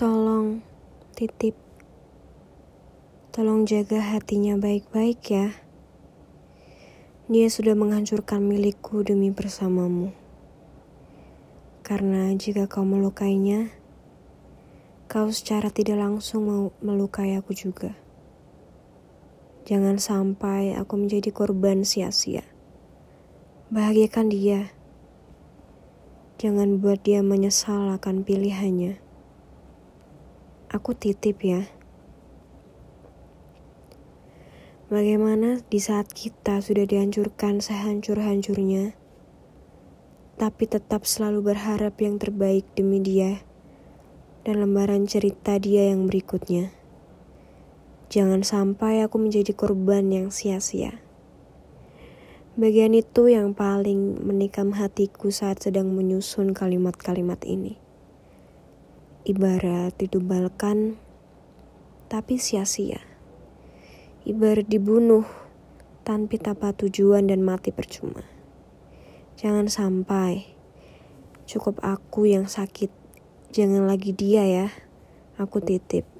Tolong titip. Tolong jaga hatinya baik-baik ya. Dia sudah menghancurkan milikku demi bersamamu. Karena jika kau melukainya, kau secara tidak langsung mau melukai aku juga. Jangan sampai aku menjadi korban sia-sia. Bahagiakan dia. Jangan buat dia menyesal akan pilihannya. Aku titip ya. Bagaimana di saat kita sudah dihancurkan sehancur-hancurnya, tapi tetap selalu berharap yang terbaik demi dia dan lembaran cerita dia yang berikutnya. Jangan sampai aku menjadi korban yang sia-sia. Bagian itu yang paling menikam hatiku saat sedang menyusun kalimat-kalimat ini. Ibarat didubalkan, tapi sia-sia. Ibarat dibunuh, tanpa tanpa tujuan dan mati percuma. Jangan sampai, cukup aku yang sakit. Jangan lagi dia ya, aku titip.